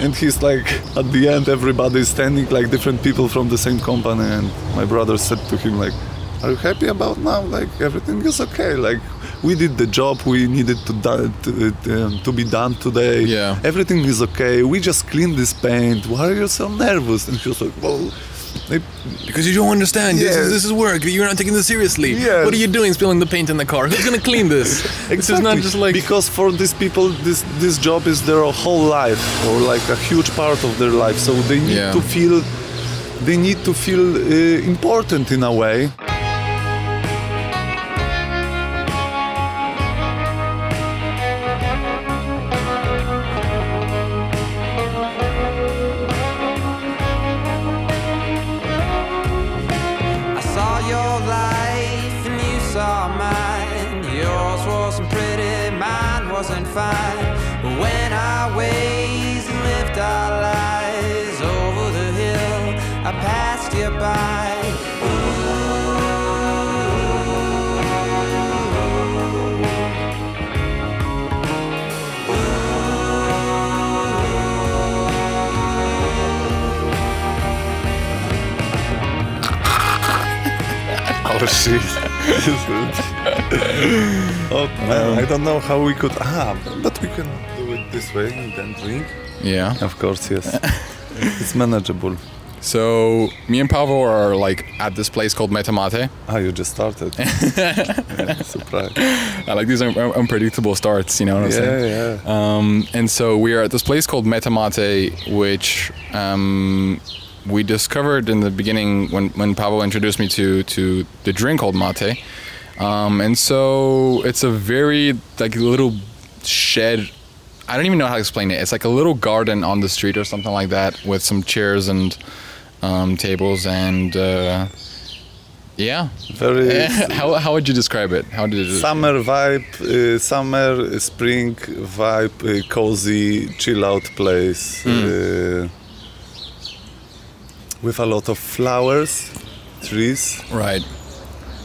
and he's like at the end everybody is standing like different people from the same company. And my brother said to him like are you happy about now? Like everything is okay. Like we did the job. We needed to do, to, um, to be done today. Yeah. everything is okay. We just cleaned this paint. Why are you so nervous? And he was like well they, Because you don't understand. This, is, this is work. You're not taking this seriously. Yeah. What are you doing spilling the paint in the car? Who's gonna clean this? This is not just like because for these people this this job is their whole life or like a huge part of their life so they need Yeah. to feel they need to feel uh, important in a way oh shit oh man i don't know how we could ah but we can do it this way and then drink yeah. of course yes it's manageable So me and Pawel are like at this place called Metamate. ah you just started yeah, surprise I like these un- unpredictable starts. You know what I'm saying? yeah yeah Um, and so we are at this place called Metamate, which um, we discovered in the beginning when, when Pawel introduced me to, to the drink called mate. Um, and so it's a very like little shed. I don't even know how to explain it. It's like a little garden on the street or something like that with some chairs and um, tables and uh, yeah. very how, how would you describe it? How did it? Summer vibe, uh, summer, spring vibe, uh, cozy, chill out place. Uh, with a lot of flowers, trees, Right.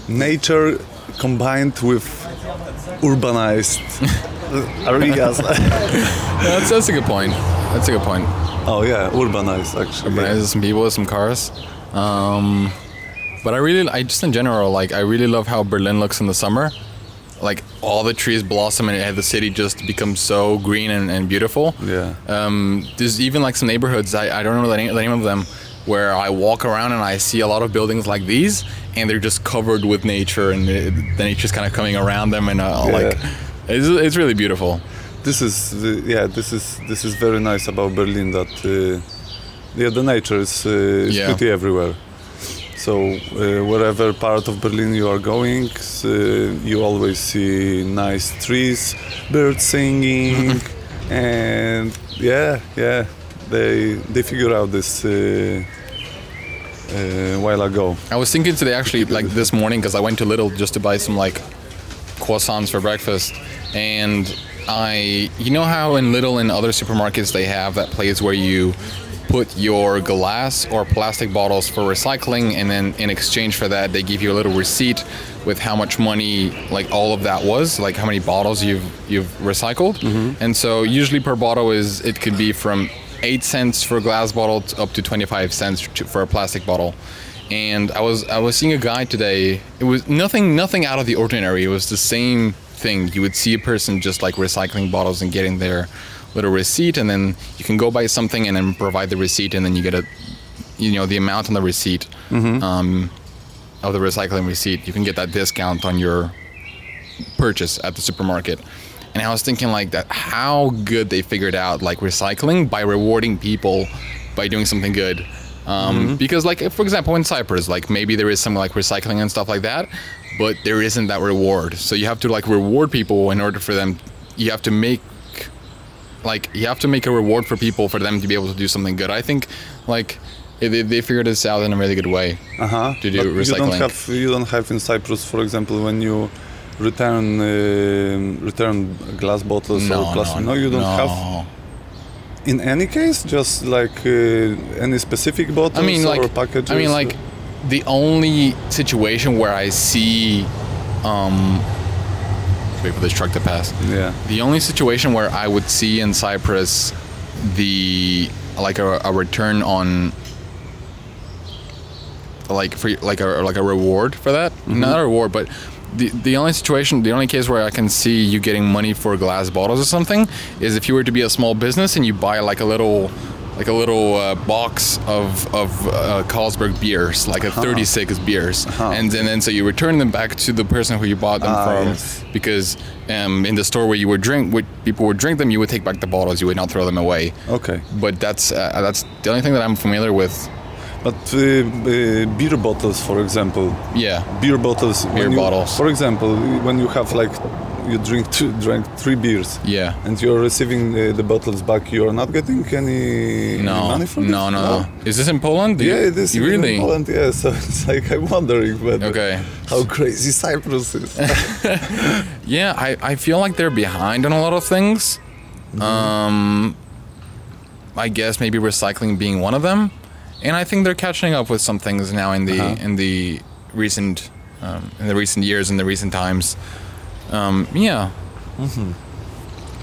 nature combined with urbanized areas. That's, that's a good point. That's a good point. oh yeah, urbanized actually. But there's some people, some cars. Um, but I really, I just in general, like I really love how Berlin looks in the summer. Like all the trees blossom and the city just becomes so green and, and beautiful. Yeah. Um, there's even like some neighborhoods. I, I don't know the name, the name of them, where I walk around and I see a lot of buildings like these, and they're just covered with nature, and the, the nature's kind of coming around them, and uh, like, it's, it's really beautiful. this is the, yeah this is this is very nice about Berlin that uh, yeah the nature is, uh, is Yeah. pretty everywhere. So uh, wherever part of Berlin you are going, uh, you always see nice trees, birds singing, and yeah yeah they they figure out this uh, a while ago. I was thinking today, actually, like this morning, because I went to Lidl just to buy some like croissants for breakfast, and I, you know how in Lidl and other supermarkets they have that place where you put your glass or plastic bottles for recycling, and then in exchange for that they give you a little receipt with how much money like all of that was, like how many bottles you've you've recycled, and so usually per bottle is it could be from eight cents for a glass bottle to up to 25 cents for a plastic bottle. And i was i was seeing a guy today. It was nothing nothing out of the ordinary. It was the same thing. You would see a person just like recycling bottles and getting their little receipt and then you can go buy something and then provide the receipt and then you get a you know the amount on the receipt um, of the recycling receipt. You can get that discount on your purchase at the supermarket. And I was thinking like that how good they figured out like recycling by rewarding people by doing something good. Um, Because like for example in Cyprus, like maybe there is some like recycling and stuff like that, but there isn't that reward. So you have to like reward people in order for them. You have to make like you have to make a reward for people for them to be able to do something good. I think like they, they figured this out in a really good way Uh-huh. to do But You don't have you don't have in Cyprus, for example, when you return uh, return glass bottles no, or plastic. no, you don't no. have. In any case, just like uh, any specific bottles I mean, or like, packages. I mean, like, the only situation where I see, um, wait for this truck to pass. yeah. The only situation where I would see in Cyprus the like a, a return on like for like a like a reward for that. Not a reward, but the the only situation, the only case where I can see you getting money for glass bottles or something is if you were to be a small business and you buy like a little like a little uh, box of of uh, Carlsberg beers, like a 36 beers, and, and then so you return them back to the person who you bought them Ah, from yes. because um, in the store where you would drink, would people would drink them, you would take back the bottles, you would not throw them away. Okay. But that's uh, that's the only thing that I'm familiar with. But uh, uh, beer bottles, for example, Yeah. beer bottles. Beer you- bottles. For example, when you have like you drink two, drank three beers. Yeah. And you're receiving uh, the bottles back. You're not getting any No, money for no, this? no, no. Is this in Poland? You- Yeah, it is you in really. Poland. Yeah, so it's like I'm wondering, but Okay. how crazy Cyprus is. Yeah, I, I feel like they're behind on a lot of things. Mm-hmm. Um, I guess maybe recycling being one of them, and I think they're catching up with some things now in the Uh-huh. in the recent um, in the recent years in the recent times. Um, yeah,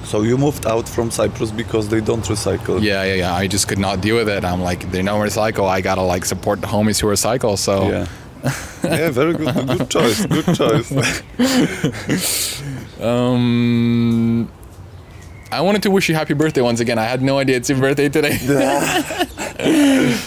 so you moved out from Cyprus because they don't recycle. yeah, yeah, yeah. I just could not deal with it. I'm like, they don't recycle. I gotta like support the homies who recycle. So Yeah. yeah, very good. Good choice. Good choice. Um, I wanted to wish you happy birthday once again. I had no idea it's your birthday today.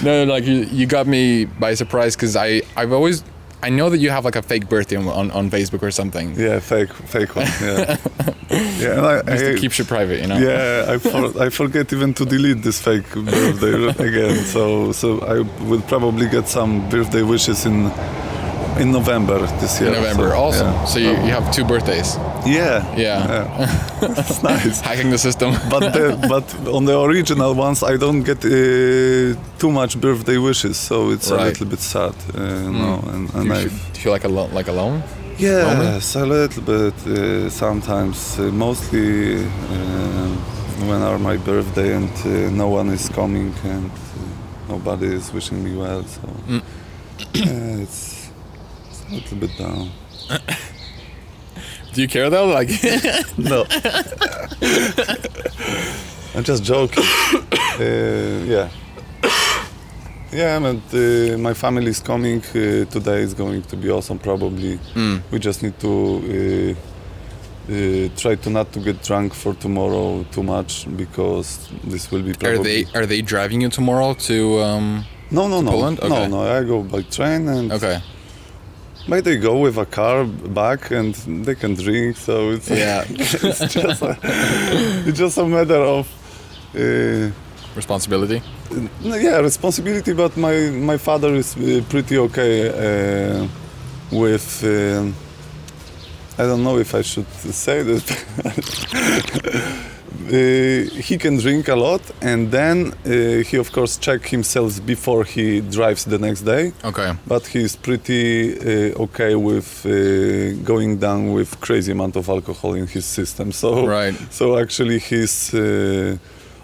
no, like you, you got me by surprise because I I've always I know that you have like a fake birthday on, on, on Facebook or something. yeah, fake, fake one. Yeah. yeah, and I, Just I, to keep you private, you know. Yeah, I, for, I forget even to delete this fake birthday again. So so I will probably get some birthday wishes in in November this year. In November, So, awesome. Yeah. So you, you have two birthdays. yeah, Yeah. It's nice. Hacking the system. But the, but on the original ones, I don't get uh, too much birthday wishes, so it's a little bit sad. Uh, no, and, and you, I, feel, do you feel like alone? Like alone? Yes, a little bit uh, sometimes. Uh, mostly um when are my birthday and uh, no one is coming and uh, nobody is wishing me well. So Mm. yeah, it's, it's a little bit down. Do you care though? Like, No, I'm just joking. uh, yeah. Yeah, and uh, my family is coming. Uh, today is going to be awesome. Probably Mm. we just need to uh, uh, try to not to get drunk for tomorrow too much because this will be Probably... are they are they driving you tomorrow to? Um, no, no, no, Poland? no, no. I go by train and okay. Maybe they go with a car back and they can drink. So it's Yeah. it's just a, it's just a matter of. Uh, Responsibility. Yeah, responsibility, but my, my father is uh, pretty okay uh, with. um I don't know if I should say this. uh, he can drink a lot, and then uh, he, of course, check himself before he drives the next day. Okay. But he's pretty uh, okay with uh, going down with crazy amount of alcohol in his system. So Right. so actually, he's uh,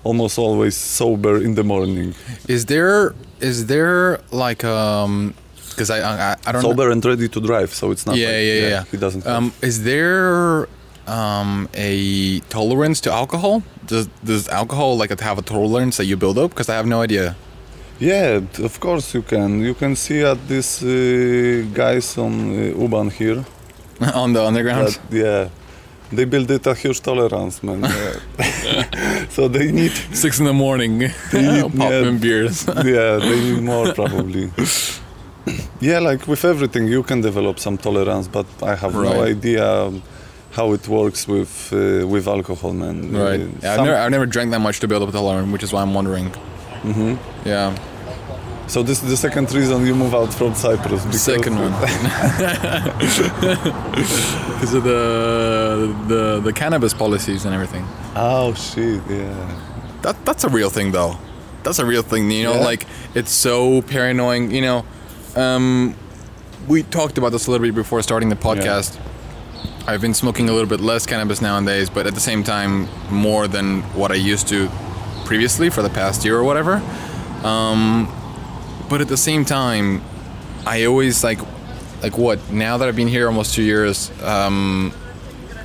almost always sober in the morning. Is there is there like um because I, I I don't know. Sober and ready to drive, so it's not. Yeah, like, yeah, yeah. He doesn't. Um, is there um a tolerance to alcohol? Does does alcohol like have a tolerance that you build up? Because I have no idea. yeah, of course you can. You can see at these uh, guys on uh, U-Bahn here. on the underground. That, yeah, they build it a huge tolerance, man. So they need. Six in the morning, They need- yeah. beers. Yeah, they need more probably. Yeah, like with everything, you can develop some tolerance, but I have no idea um, how it works with uh, with alcohol, man. right. Uh, Yeah, I've never I've never drank that much to build up tolerance, which is why I'm wondering. Mm-hmm. Yeah. So this is the second reason you move out from Cyprus. Because Second one. Because of the the the cannabis policies and everything. Oh shit! Yeah. That that's a real thing though. That's a real thing. You know, Yeah. like it's so paranoid. You know, um, we talked about this a little bit before starting the podcast. I've been smoking a little bit less cannabis nowadays, but at the same time, more than what I used to previously for the past year or whatever. Um, but at the same time, I always like, like what? Now that I've been here almost two years, um,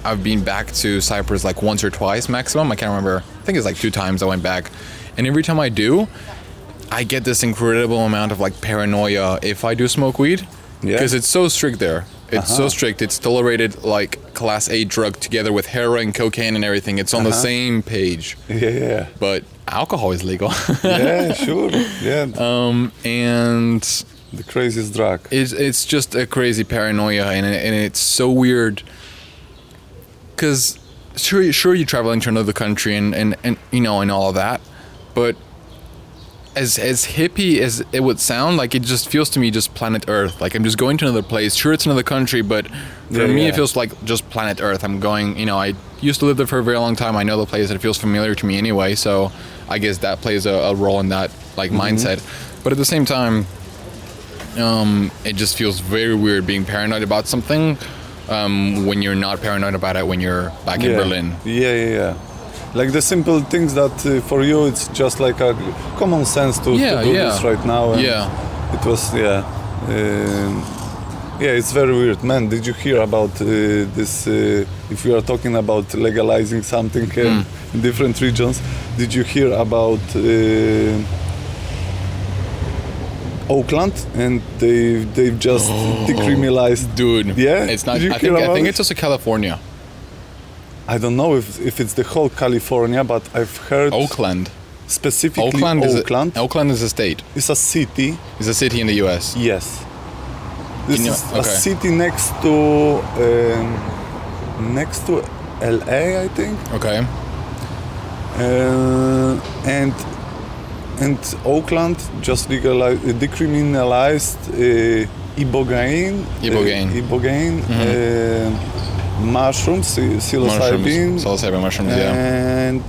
I've been back to Cyprus like once or twice maximum. I can't remember. I think it's like two times I went back, and every time I do, I get this incredible amount of like paranoia if I do smoke weed, Yeah. because it's so strict there. It's so Uh-huh. strict. It's tolerated like class A drug together with heroin, cocaine, and everything. It's on the Uh-huh. same page. Yeah, yeah, But alcohol is legal, yeah, sure, yeah. um, and the craziest drug. it's it's just a crazy paranoia, and and it's so weird. Cause sure, sure, you're traveling to another country, and, and, and you know, and all of that, but as as hippie as it would sound, like it just feels to me just planet Earth. Like I'm just going to another place. Sure, it's another country, but for Yeah, me, yeah. it feels like just planet Earth. I'm going. You know, I used to live there for a very long time. I know the place. It feels familiar to me anyway. So I guess that plays a, a role in that like mindset. But at the same time, um, it just feels very weird being paranoid about something um, when you're not paranoid about it when you're back in. Berlin. Yeah, yeah, yeah. Like the simple things that uh, for you it's just like a common sense to, Yeah, to do yeah. this right now. and Yeah. It was yeah. Um, yeah, it's very weird, man. Did you hear about uh, this? Uh, if we are talking about legalizing something uh, Hmm. in different regions, did you hear about uh, Oakland and they they've just decriminalized? Dude, Yeah? it's not. I think I think it? it's also California, I don't know if, if it's the whole California, but I've heard Oakland. specifically Oakland, Oakland. is a, Oakland is a state. is a city. It's a city in the U.S. Yes. This You know- is a city next to um, next to LA, I think. Okay. Uh, and and Oakland just legalized, decriminalized uh, ibogaine, Ibogaine. uh, ibogaine, uh, mushrooms, psi- psilocybin, Mushrooms, psilocybin mushrooms. yeah. and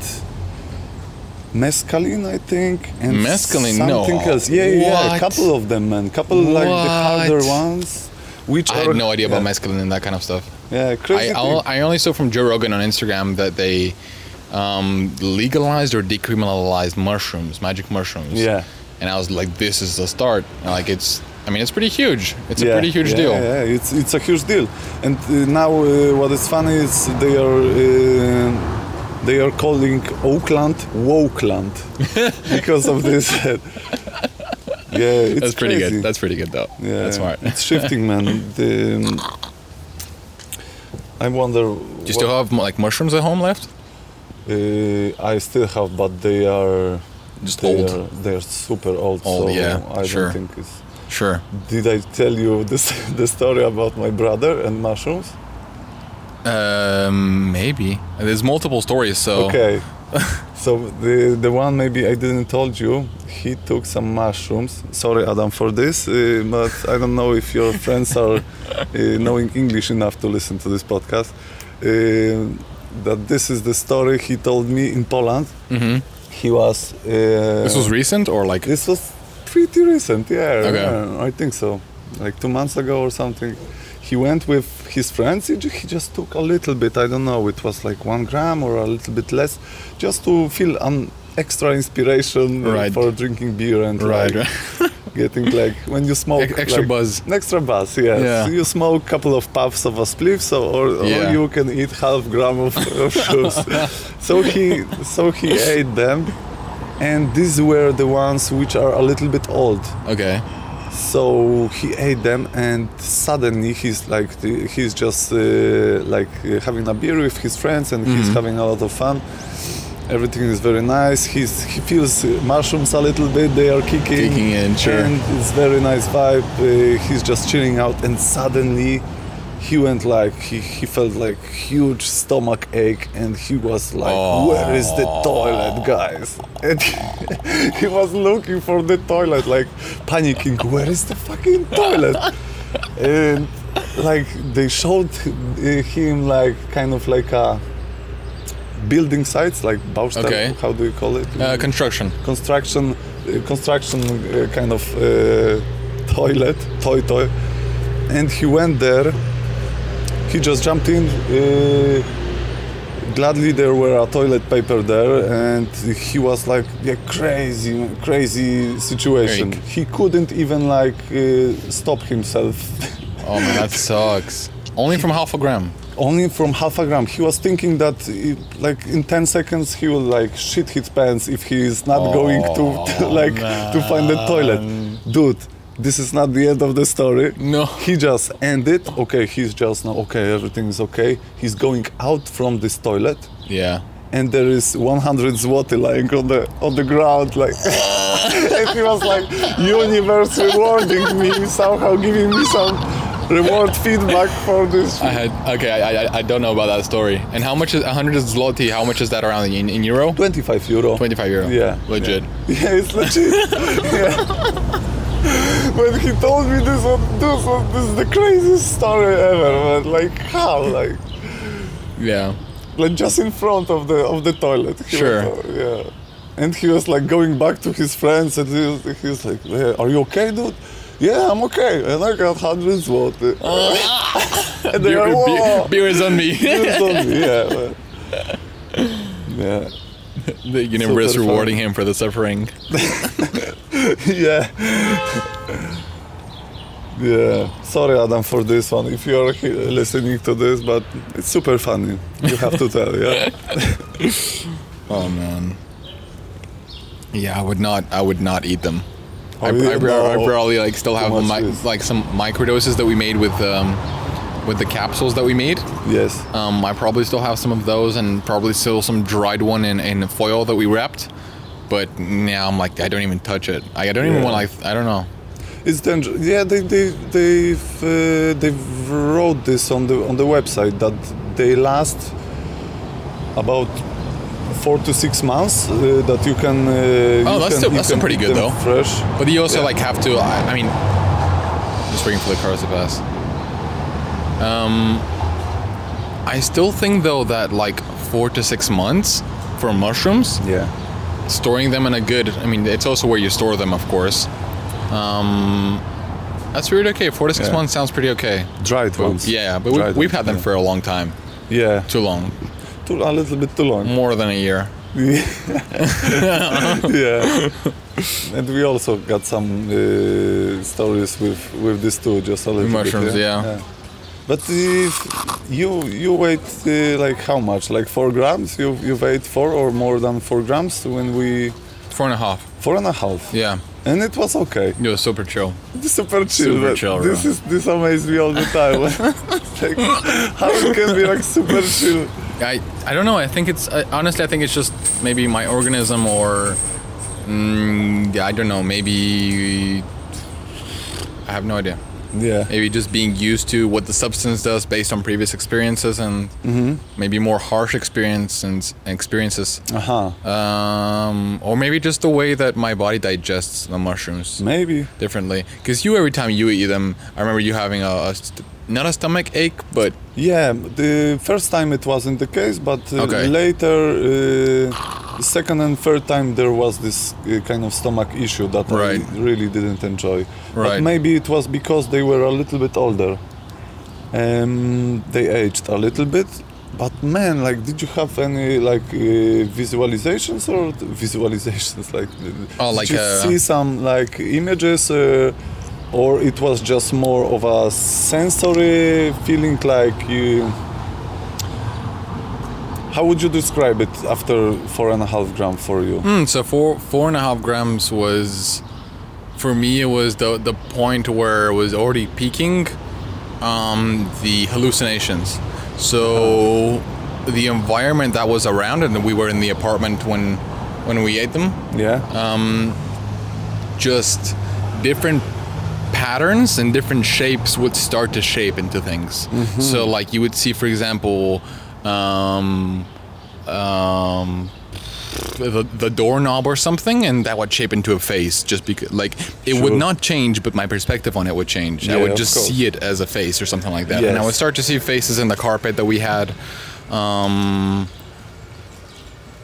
mescaline, I think, and Mescaline? No. else. Yeah, yeah, yeah, a couple of them, man. Couple like the harder ones, which I are had no idea about mescaline and that kind of stuff. Yeah, crazy. I. I only saw from Joe Rogan on Instagram that they um, legalized or decriminalized mushrooms, magic mushrooms. Yeah. And I was like, this is the start. Like it's, I mean, it's pretty huge. It's a pretty huge yeah, deal. Yeah, it's it's a huge deal. And uh, now uh, what is funny is they are uh, they are calling Oakland Wokeland because of this. yeah, it's That's pretty crazy. good. That's pretty good though. yeah, That's smart. it's shifting, man. The, I wonder. Do you still have like mushrooms at home left? Uh, I still have, but they are Just they old. Are, they're super old. Old, so yeah, I sure. don't think it's. Sure. Did I tell you this the story about my brother and mushrooms? Um, maybe. There's multiple stories, so. Okay. so the the one maybe I didn't told you, he took some mushrooms. Sorry, Adam, for this, uh, but I don't know if your friends are uh, knowing English enough to listen to this podcast. Uh, that this is the story he told me in Poland. hmm He was. Uh, This was recent or like? This was pretty recent, yeah. Okay. yeah, I think so. Like two months ago or something. He went with his friends. He he just took a little bit. I don't know. It was like one gram or a little bit less, just to feel an extra inspiration uh, Right. for drinking beer and Right, like, getting like when you smoke Ex- extra like, buzz. an extra buzz. Yes, Yeah. you smoke a couple of puffs of a spliff, so or, Yeah. or you can eat half gram of, of shoes. so he so he ate them, and these were the ones which are a little bit old. Okay. So he ate them, and suddenly he's like he's just uh, like uh, having a beer with his friends, and he's having a lot of fun. Everything is very nice. He's he feels mushrooms a little bit. They are kicking, Kicking in, sure. and it's very nice vibe. Uh, he's just chilling out, and suddenly he went like he, he felt like huge stomach ache, and he was like, "Where is the toilet, guys?" And he was looking for the toilet, like panicking. Where is the fucking toilet? and like they showed him like kind of like a building sites, like Baustelle. Okay. How do you call it? Uh, construction. construction uh, construction uh, kind of uh, toilet Toi Toi and he went there he just jumped in uh, gladly there were a toilet paper there and he was like yeah crazy crazy situation he couldn't even like uh, stop himself Oh man, that sucks. Only from half a gram. only from half a gram. He was thinking that it, like in 10 seconds he will like shit his pants if he is not going to, to like to find the toilet. Dude, this is not the end of the story. No. He just ended. Okay, he's just now okay, everything is okay. He's going out from this toilet Yeah. and there is 100 zloty lying on the on the ground like and he was like universe rewarding me somehow giving me some reward feedback for this I had okay. I, I I don't know about that story. And how much is 100 zloty? How much is that around in, in euro? 25 euro 25 euro. yeah Legit. yeah, yeah it's legit yeah when he told me this was, this was this is the craziest story ever man like how like Yeah. like just in front of the of the toilet. Sure. was, uh, yeah. And he was like going back to his friends, and he was, he was like, "Yeah, "Are you okay, dude?" Yeah, I'm okay. And I got hundreds water. and they Beer, are, beer, beer is on me. It's on me, yeah. Yeah. the universe Super fun. rewarding him for the suffering. yeah. Yeah. Sorry, Adam, for this one. If you're listening to this, but it's super funny. You have to tell, yeah. Oh man. Yeah, I would not. I would not eat them. I, Oh, you I, I probably like still have much like some microdoses that we made with um, with the capsules that we made. Yes. Um, I probably still have some of those, and probably still some dried one in, in foil that we wrapped. But now I'm like, I don't even touch it. I, I don't even Yeah. want like, I don't know. It's dangerous. Yeah, they they they've uh, they've wrote this on the on the website that they last about four to six months. Uh, that you can. Uh, Oh, you that's can, still- that's still pretty good, though. Fresh. But you also Yeah. like have to. I, I mean, just waiting for the cars to pass. Um, I still think though that like four to six months for mushrooms, Yeah. Storing them in a good. I mean, it's also where you store them, of course. Um, that's really okay. Four to six Yeah. months sounds pretty okay. Dried ones. yeah, but we, Dried ones, had them yeah. for a long time. Yeah. Too long. Too, a little bit too long. More than a year. yeah. And we also got some uh, stories with with this too, just a little bit. Mushrooms, bit. yeah. But if you you weighed uh, like how much? Like four grams? You you weighed four or more than four grams when we Four and a half. four and a half. Yeah. And it was okay. It was super chill. Super chill. Super chill, This bro. is this amazes me all the time. like, how it can be like super chill? I I don't know. I think it's uh, honestly. I think it's just maybe my organism or mm, I don't know. Maybe I have no idea. Yeah. Maybe just being used to what the substance does based on previous experiences and maybe more harsh experience and experiences. Uh huh. Um, or maybe just the way that my body digests the mushrooms Maybe. differently. Because you, every time you eat them, I remember you having a, a st- not a stomach ache, but Yeah, the first time it wasn't the case, but uh, Okay. later, uh, second and third time, there was this uh, kind of stomach issue that Right. I really didn't enjoy. But maybe it was because they were a little bit older. Um, they aged a little bit. But man, like, did you have any like uh, visualizations or visualizations like? Oh, did like, you uh, see some like images, uh, or it was just more of a sensory feeling, like you. How would you describe it after four and a half gram for you? Hmm, so four four and a half grams was, for me, it was the the point where it was already peaking, um, the hallucinations. So, the environment that was around, and we were in the apartment when, when we ate them. Yeah. Just different patterns and different shapes would start to shape into things. So, like you would see, for example, um, um, the, the doorknob or something, and that would shape into a face. Just because, like, it would not change, but my perspective on it would change. I would just see it as a face or something like that, and I would start to see faces in the carpet that we had. Um,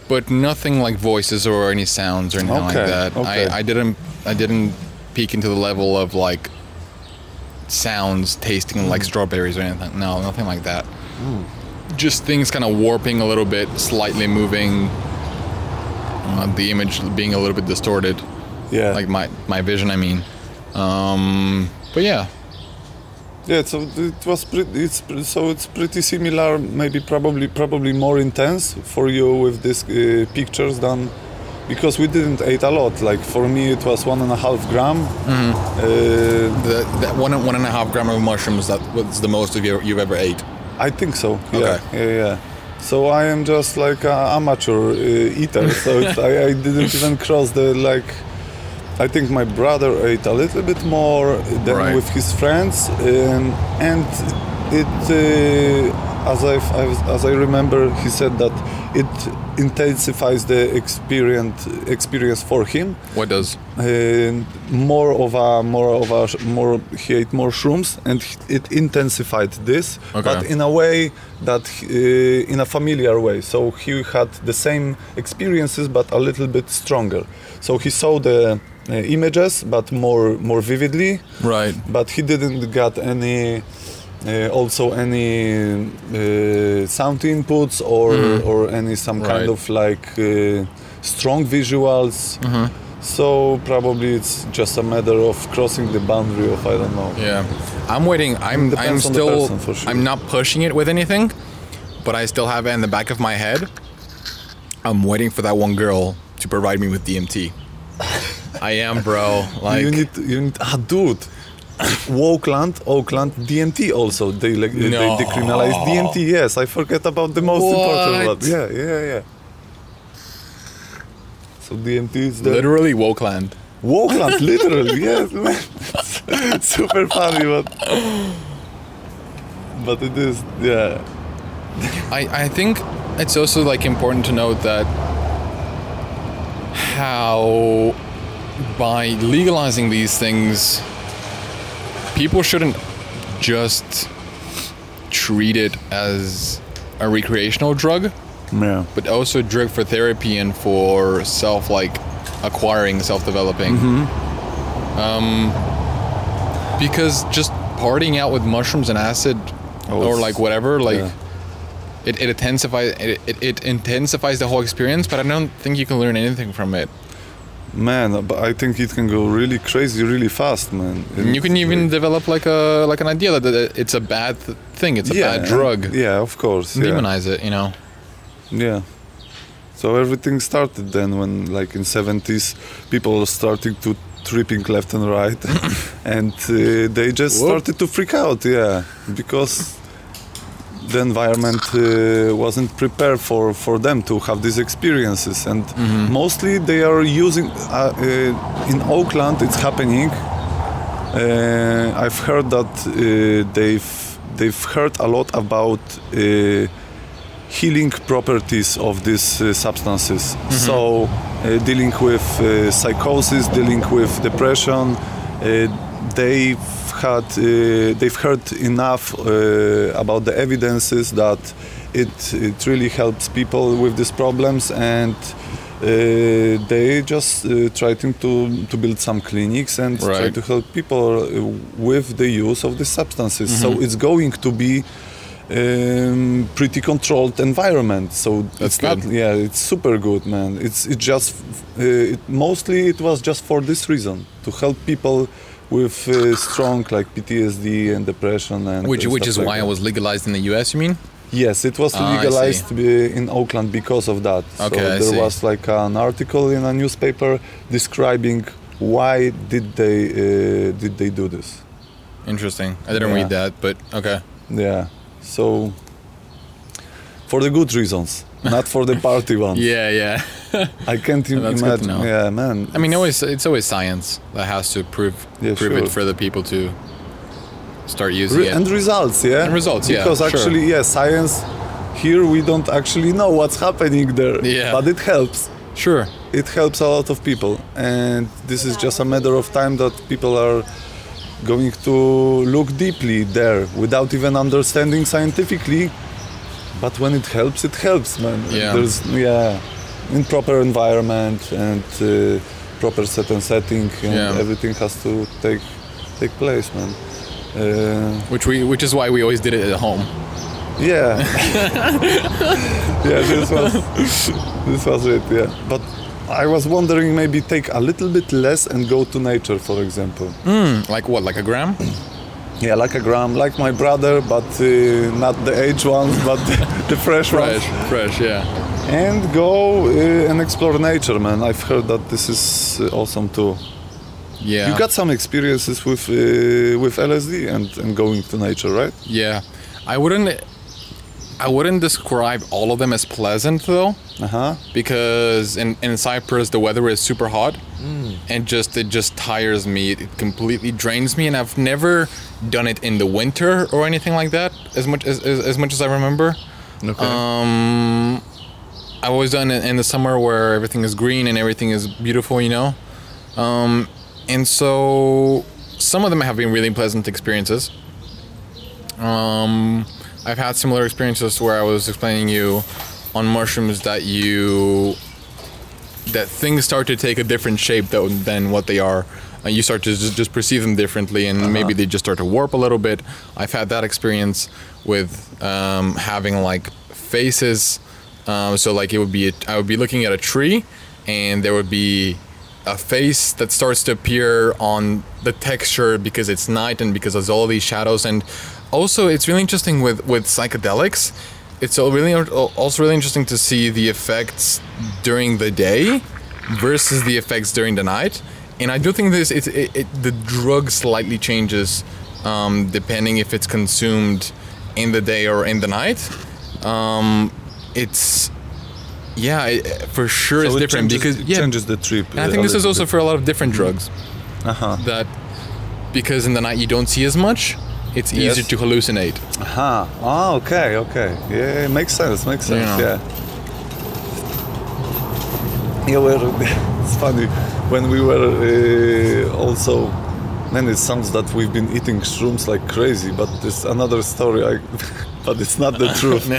but nothing like voices or any sounds or anything like that. okay. I, I didn't I didn't peek into the level of like sounds tasting Mm. like strawberries or anything. No, nothing like that. Just things kind of warping a little bit, slightly moving. Uh, the image being a little bit distorted, yeah. like my my vision. I mean, um, but yeah, Yeah, so it was pretty. It's so it's pretty similar. Maybe probably probably more intense for you with these uh, pictures than because we didn't eat a lot. Like for me, it was one and a half gram. Mm-hmm. Uh, The, that one one and a half gram of mushrooms that was the most of you you've ever ate. I think so. Yeah, Okay. yeah, yeah. So I am just like an amateur uh, eater. So it's, I, I didn't even cross the like. I think my brother ate a little bit more than Right. with his friends, um, and it, uh, as I as I remember, he said that it intensifies the experience experience for him What does? uh, more of a more of a more he ate more shrooms and it intensified this Okay. but in a way that uh, in a familiar way so he had the same experiences but a little bit stronger so he saw the uh, images but more more vividly Right. but he didn't get any uh, also any uh, sound inputs or or any some kind Mm-hmm. Of like uh, strong visuals Mm-hmm. so probably it's just a matter of crossing the boundary of I don't know Yeah, I'm waiting. I'm I'm Depends on the still person, sure. I'm not pushing it with anything, but I still have it in the back of my head. I'm waiting for that one girl to provide me with DMT. I am, bro. Like you need you need ah dude Oakland, Oakland, DMT also. They like they decriminalized DMT. Yes, I forget about the most important one. Yeah, yeah, yeah. So DMT is the literally Wokeland. Wokeland, literally, yes, man. Super funny, but but it is, yeah. I, I think it's also like important to note that how by legalizing these things people shouldn't just treat it as a recreational drug Yeah. but also drug for therapy and for self like acquiring self-developing um, because just partying out with mushrooms and acid Oh, or like whatever like yeah. it, it intensifies it, it, it intensifies the whole experience but i don't think you can learn anything from it Man, but I think it can go really crazy, really fast, man. you can even develop like a like an idea that it's a bad thing it's a yeah, bad drug Yeah, of course. Yeah. demonize it you know Yeah. So everything started then when, like in 70s, people were starting to tripping left and right, and uh, they just started to freak out. Yeah, because the environment uh, wasn't prepared for for them to have these experiences, and mostly they are using. Uh, uh, in Oakland, it's happening. Uh, I've heard that uh, they've they've heard a lot about. Uh, healing properties of these uh, substances. So, uh, dealing with uh, psychosis, dealing with depression, uh, they've had, uh, they've heard enough uh, about the evidences that it it really helps people with these problems and. Uh, they just uh, trying to to build some clinics and try to help people uh, with the use of these substances. So it's going to be um, pretty controlled environment. So That's it's not, yeah, it's super good, man. It's it just uh, it, mostly it was just for this reason to help people with uh, strong like PTSD and depression and which which is like why that. it was legalized in the us you mean Yes, it was Ah, legalized uh, in Oakland because of that. Okay, so I there see. was like an article in a newspaper describing why did they uh, did they do this. interesting i didn't Yeah. read that but okay Yeah. So for the good reasons, not for the party ones. yeah yeah I can't that's good to imagine. Yeah, man. i mean always it's always science that has to prove Yeah, prove sure. it for the people to start using Re- it and results, yeah. And results, yeah, Because sure. actually, yeah, science. Here we don't actually know what's happening there. Yeah. But it helps. sure It helps a lot of people, and this is just a matter of time that people are going to look deeply there without even understanding scientifically. But when it helps, it helps, man. Yeah. There's yeah, in proper environment and uh, proper set and setting, and Yeah. everything has to take take place, man. Uh, which we which is why we always did it at home yeah. yeah, this was this was it, yeah. But I was wondering maybe take a little bit less and go to nature, for example. like what like a gram Yeah, like a gram, like my brother, but uh, not the aged ones, but the fresh, Fresh, ones. fresh, yeah. And go uh, and explore nature, man. I've heard that this is uh, awesome too. Yeah. You got some experiences with uh, with LSD and, and going to nature, right? Yeah, I wouldn't. I wouldn't describe all of them as pleasant though, Uh huh. because in, in Cyprus the weather is super hot, Mm. and just it just tires me. It completely drains me, and I've never done it in the winter or anything like that. As much as as, as much as I remember. Okay. Um, I've always done it in the summer where everything is green and everything is beautiful, you know. Um, and so some of them have been really pleasant experiences. Um, I've had similar experiences where I was explaining you on mushrooms that you that things start to take a different shape tho- than what they are. Uh, you start to just, just perceive them differently, and maybe they just start to warp a little bit. I've had that experience with um, having like faces. Um, so like it would be, a, I would be looking at a tree, and there would be a face that starts to appear on the texture because it's night and because there's all these shadows. And also, it's really interesting with with psychedelics. It's al- really also really interesting to see the effects during the day versus the effects during the night. And I do think this it, it, it the drug slightly changes um, depending if it's consumed in the day or in the night. Um, it's yeah, it, for sure it's So it different changes, because it yeah, changes the trip. I think this is also for a lot of different drugs Uh huh. that because in the night you don't see as much, it's Yes. easier to hallucinate. Aha. Ah, okay, okay. Yeah, it makes sense. Makes sense. Yeah. Yeah. Yeah, well, it's funny when we were uh, also. Man, it sounds that we've been eating shrooms like crazy, but it's another story. I, but it's not the truth.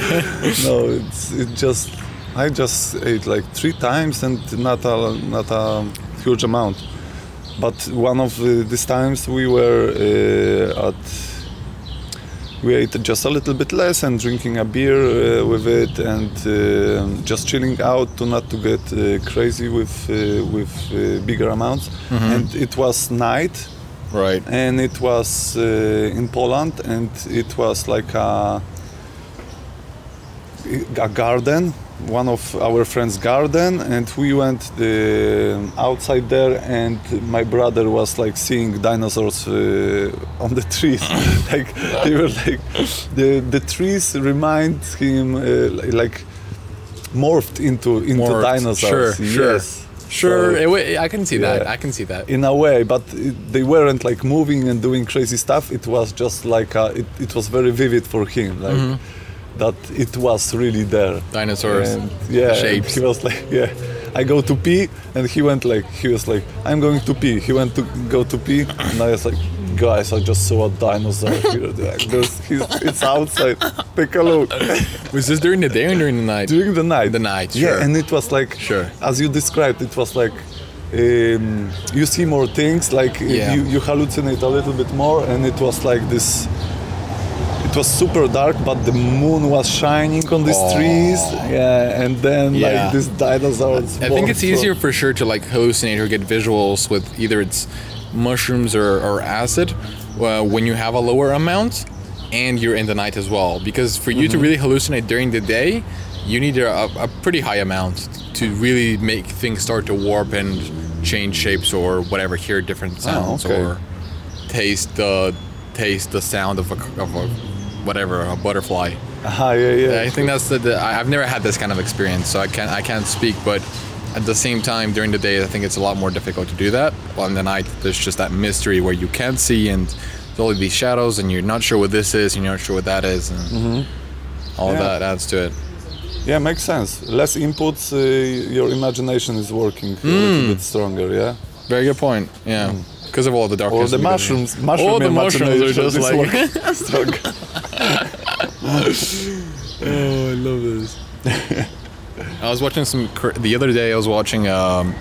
no, it's it just. I just ate like three times and not a not a huge amount. But one of uh, these times we were uh, at we ate just a little bit less and drinking a beer uh, with it and uh, just chilling out to not to get uh, crazy with uh, with uh, bigger amounts. And it was night. Right. and it was in Poland and it was like a a garden one of our friends garden and we went the, outside there and my brother was like seeing dinosaurs uh, on the trees like they were like the the trees remind him uh, like morphed into into Morphed. dinosaurs Sure, sure. yes Sure, So- I can see that. I can see that. in a way but it, they weren't like moving and doing crazy stuff it was just like a, it, it was very vivid for him like Mm-hmm. That it was really there Dinosaurs, and yeah shapes. he was like yeah i go to pee and he went like he was like i'm going to pee he went to go to pee and i was like guys i just saw a dinosaur here like, it's outside take a look Was this during the day or during the night? during the night The night, yeah and it was like Sure. as you described it was like um, you see more things like Yeah. you, you hallucinate a little bit more and it was like this it was super dark but the moon was shining on these Oh. trees yeah and then Yeah. like these dinosaurs I think it's easier for sure to like hallucinate or get visuals with either it's mushrooms or, or acid uh, when you have a lower amount and you're in the night as well. Because for you to really hallucinate during the day, you need a, a pretty high amount to really make things start to warp and change shapes or whatever, hear different sounds okay. or taste the taste the sound of a, of a whatever a butterfly. Aha, yeah yeah I think that's the, the I've never had this kind of experience, so I can't I can't speak. But at the same time, during the day, I think it's a lot more difficult to do that. In the night, there's just that mystery where you can't see and there's all of these shadows, and you're not sure what this is, and you're not sure what that is, and all Mm-hmm. Yeah. that adds to it. yeah makes sense less inputs uh, your imagination is working a Hmm. little bit stronger yeah Very good point. Yeah, because of all the darkness. the in between. mushrooms mushroom All the mushrooms are just like. Oh, I love this. I was watching some the other day. I was watching um,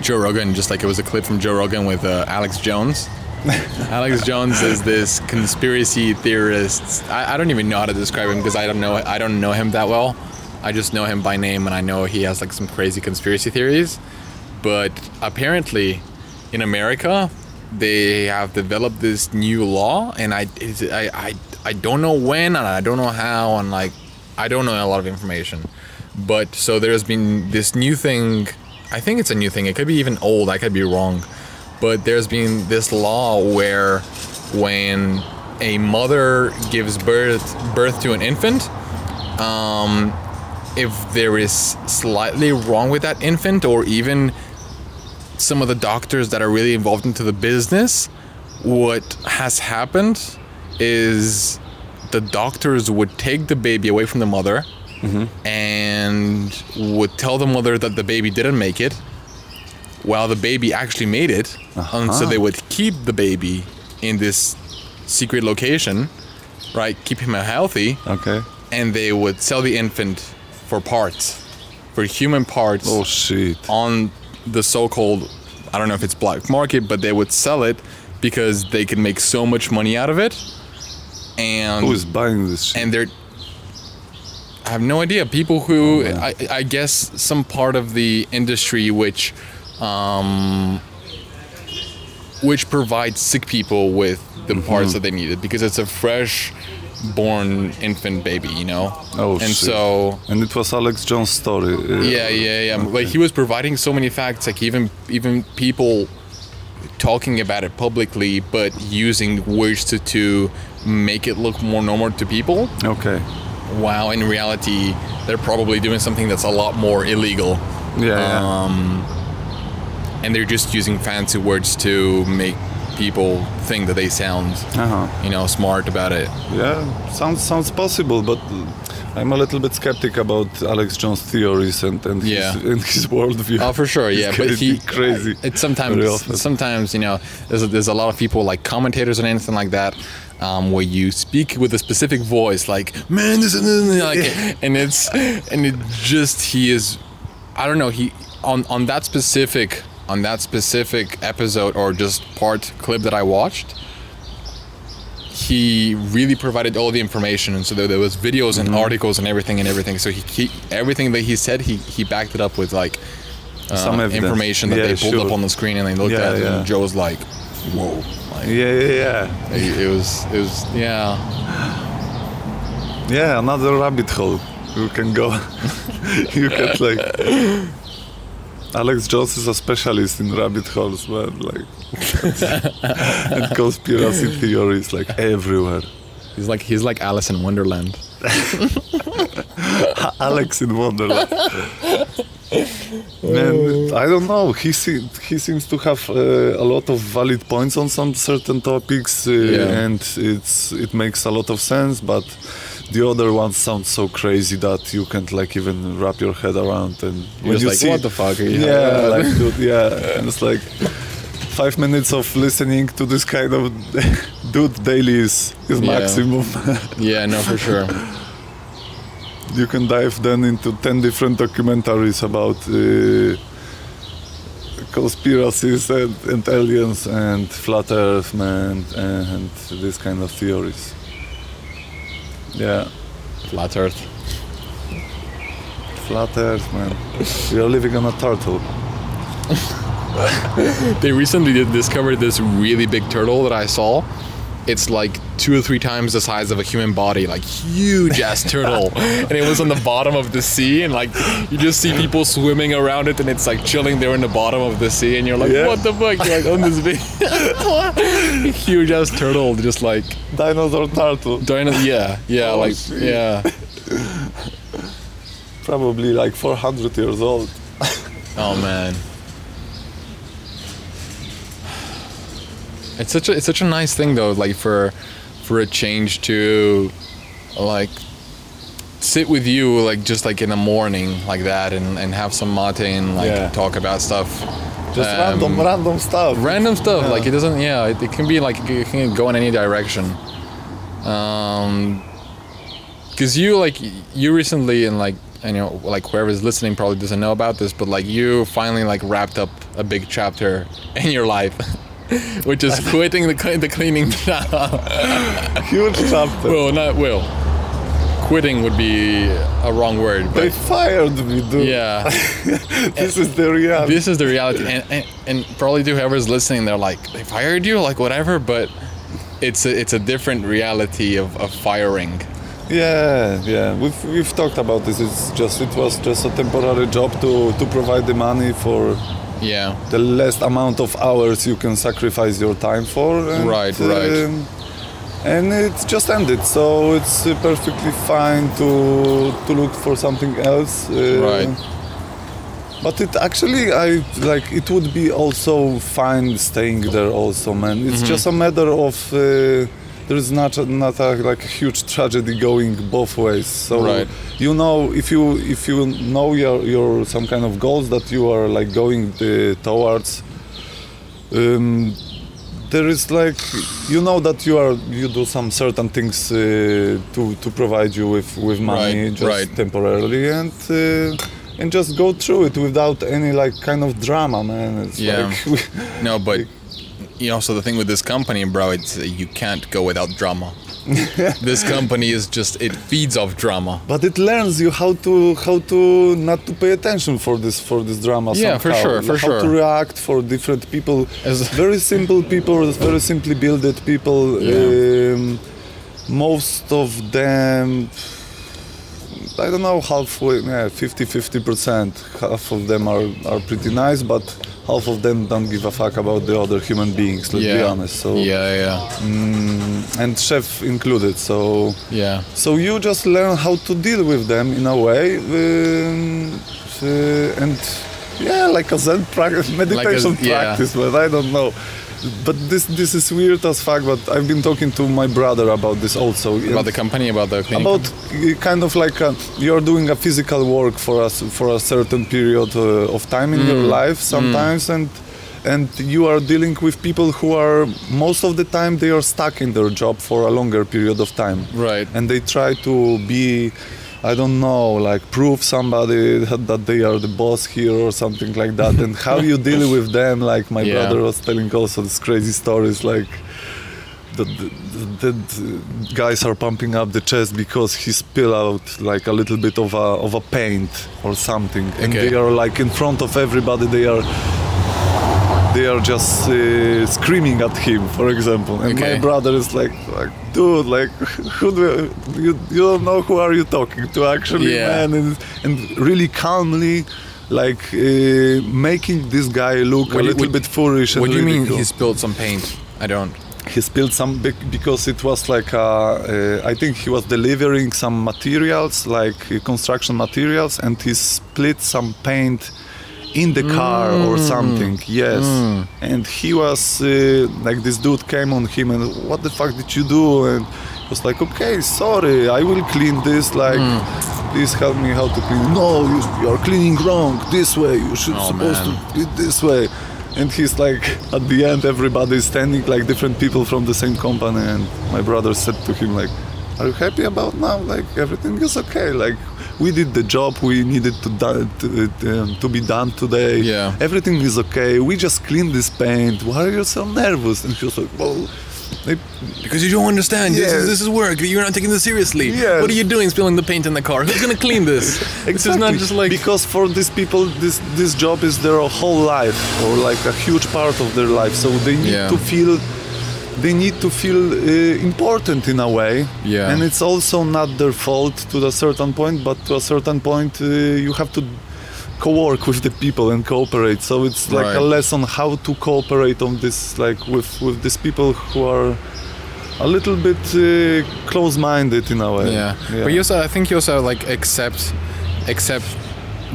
Joe Rogan, just like it was a clip from Joe Rogan with uh, Alex Jones. Alex Jones is this conspiracy theorist. I, I don't even know how to describe him because I don't know I don't know him that well. I just know him by name, and I know he has like some crazy conspiracy theories. But apparently, in America, they have developed this new law, and I, I, I, I don't know when, and I don't know how, and like, I don't know a lot of information. But so there's been this new thing. I think it's a new thing. It could be even old. I could be wrong. But there's been this law where when a mother gives birth birth to an infant, um, if there is slightly wrong with that infant, or even some of the doctors that are really involved into the business, what has happened is the doctors would take the baby away from the mother mm-hmm. and would tell the mother that the baby didn't make it while the baby actually made it uh-huh. and so they would keep the baby in this secret location right keep him healthy Okay. and they would sell the infant for parts for human parts Oh shit. on the so-called I don't know if it's black market, but they would sell it because they can make so much money out of it. And Who is buying this shit? and they're I have no idea. People who I, I guess some part of the industry which um, which provides sick people with the Mm-hmm. parts that they needed because it's a fresh born infant baby, you know. oh and shit. so And it was Alex Jones' story. uh, yeah, yeah, yeah. Like he was providing so many facts, like even even people talking about it publicly, but using words to to make it look more normal to people. Okay. Wow, in reality, they're probably doing something that's a lot more illegal, Yeah. yeah. Um, and they're just using fancy words to make people think that they sound, uh-huh. you know, smart about it. Yeah, sounds sounds possible, but I'm a little bit skeptic about Alex Jones' theories and and Yeah. his, and his worldview. Oh, for sure, yeah. But he crazy. It's sometimes, sometimes you know, there's a, there's a lot of people like commentators and anything like that, um, where you speak with a specific voice, like man, this and this, like, and it's and it just he is, I don't know, he on on that specific on that specific episode or just part clip that I watched. He really provided all the information, and so there, there was videos and Mm-hmm. articles and everything and everything. So he, he everything that he said, he he backed it up with like Some uh, evidence. information that Yeah, they pulled up on the screen and they looked Yeah, at it yeah. and Joe was like, "Whoa!" Like, yeah, yeah, yeah, it, it was, it was, yeah, yeah. Another rabbit hole. You can go. you can like. Alex Jones is a specialist in rabbit holes, man. Like, and conspiracy theories like everywhere. he's like he's like Alice in Wonderland. Alex in Wonderland. Man, I don't know. He se- he seems to have uh, a lot of valid points on some certain topics, uh, Yeah. and it's it makes a lot of sense. But the other ones sound so crazy that you can't like even wrap your head around. And when You're just like, what the fuck? You yeah, like dude, yeah, and it's like five minutes of listening to this kind of dude daily is is Yeah. maximum. yeah, no, for sure. you can dive then into 10 different documentaries about uh, conspiracies and, and aliens and flat earth man and this kind of theories yeah Flat Earth. flat earth man we are living on a turtle They recently discovered this really big turtle that I saw. It's like two or three times the size of a human body, like huge ass turtle. and it was on the bottom of the sea, and like you just see people swimming around it, and it's like chilling there in the bottom of the sea, and you're like, Yeah. what the fuck? You're like on this big, huge ass turtle, just like dinosaur turtle dino. Yeah, yeah, Oh, like shit. yeah. probably like 400 years old Oh man. It's such a it's such a nice thing though, like for for a change to like sit with you like just like in the morning like that and, and have some mate and like Yeah. talk about stuff. just Um, random random stuff random stuff like it doesn't yeah it, it can be like it can go in any direction um because you like you recently and like I know like whoever's listening probably doesn't know about this but like you finally like wrapped up a big chapter in your life which is quitting the, cle- the cleaning job huge chapter well not will quitting would be a wrong word, They but fired me, dude. yeah, this is the reality. this is the reality. And, and, and probably to whoever's listening, they're like, they fired you, like whatever, but it's a, it's a different reality of, of firing. Yeah, yeah. We've we've talked about this. It's just it was just a temporary job to to provide the money for Yeah, the less amount of hours you can sacrifice your time for. And, Right, right. um, and it's just ended, so it's uh, perfectly fine to to look for something else. uh, Right. But it actually, I like. It would be also fine staying there, also, man. It's Mm-hmm. just a matter of uh, there is not a, not a, like a huge tragedy going both ways. So Right. you know, if you if you know your your some kind of goals that you are like going uh, towards. Um, there is like you know that you are you do some certain things uh, to to provide you with with money Right, just right. temporarily and uh, and just go through it without any like kind of drama man it's Yeah. like no, but you know, so the thing with this company, bro, it's uh, you can't go without drama. this company is just it feeds off drama. but it learns you how to how to not to pay attention for this for this drama Yeah, for sure, for how to react for different people As- very simple people very simply builded people Yeah. um, most of them I don't know halfway yeah 50 50 percent half of them are, are pretty nice but half of them don't give a fuck about the other human beings let's be honest so yeah, yeah, and chef included so yeah. so you just learn how to deal with them in a way, um, uh, and yeah, like a Zen practice, meditation yeah. practice. But I don't know. But this this is weird as fuck. But I've been talking to my brother about this also. About the company, about the clinic. about uh, kind of like a, you're doing a physical work for us for a certain period uh, of time in Mm. your life sometimes and and you are dealing with people who are most of the time they are stuck in their job for a longer period of time Right. and they try to be I don't know, like prove somebody that, that they are the boss here or something like that. And how you deal with them, like my Yeah. brother was telling also these crazy stories, like that the, guys are pumping up the chest because he spill out like a little bit of a of a paint or something, and Okay. they are like in front of everybody. They are they are just uh, screaming at him, for example. And Okay. my brother is like, like, dude, like, who do you, you don't know who are you talking to actually, Yeah. man, and, and really calmly. Like uh, making this guy look What a you- little bit foolish. and What do you mean he spilled some paint? I don't. he spilled some bec- because it was like a, uh, I think he was delivering some materials like uh, construction materials and he split some paint in the car or Mm. something yes and he was uh, like this dude came on him and what the fuck did you do and he was like okay sorry i will clean this like Mm. please help me how to clean no you, you are cleaning wrong this way you should Oh, supposed man. to it this way and he's like at the end everybody is standing like different people from the same company and my brother said to him like are you happy about now like everything is okay like we did the job we needed to do, to, um, to be done today Yeah. everything is okay we just cleaned this paint why are you so nervous and he was like well they, Because you don't understand. This, is, this is work. You're not taking this seriously. Yes. What are you doing spilling the paint in the car? Who's gonna clean this? This is not just like because for these people this this job is their whole life or like a huge part of their life so they need Yeah. to feel they need to feel uh, important in a way Yeah. and it's also not their fault to a certain point but to a certain point uh, you have to co-work with the people and cooperate so it's like a lesson how to cooperate on this like with with these people who are a little bit uh, close-minded in a way yeah. But you also, I think you also like accept, accept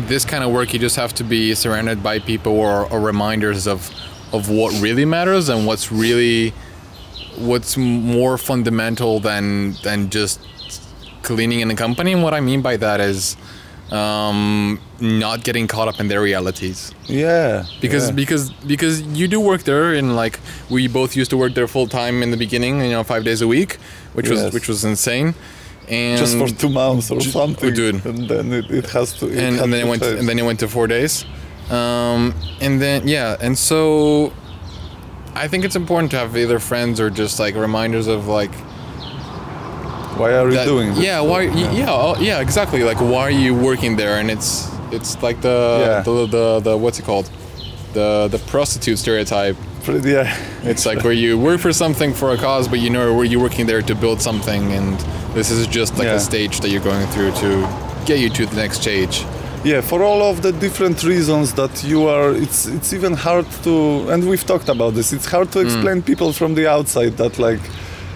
this kind of work. You just have to be surrounded by people or, or reminders of, of what really matters and what's really, what's more fundamental than than just cleaning in a company. And what I mean by that is. Um, not getting caught up in their realities. yeah because yeah. because because you do work there and like we both used to work there full time in the beginning you know five days a week which was which was insane and just for two months or something, dude. and then it, it has to. It and, and then to it went change. and then it went to four days um, and then yeah and so I think it's important to have either friends or just like reminders of like Why are you doing this? Yeah, why? y- Yeah, oh, yeah, exactly. Like, why are you working there? And it's it's like the Yeah. the, the the what's it called? The the prostitute stereotype. Yeah. It's like where you work for something for a cause, but you know where you're working there to build something, and this is just like Yeah. a stage that you're going through to get you to the next stage. Yeah, for all of the different reasons that you are, it's it's even hard to, and we've talked about this. It's hard to Mm. explain people from the outside that like,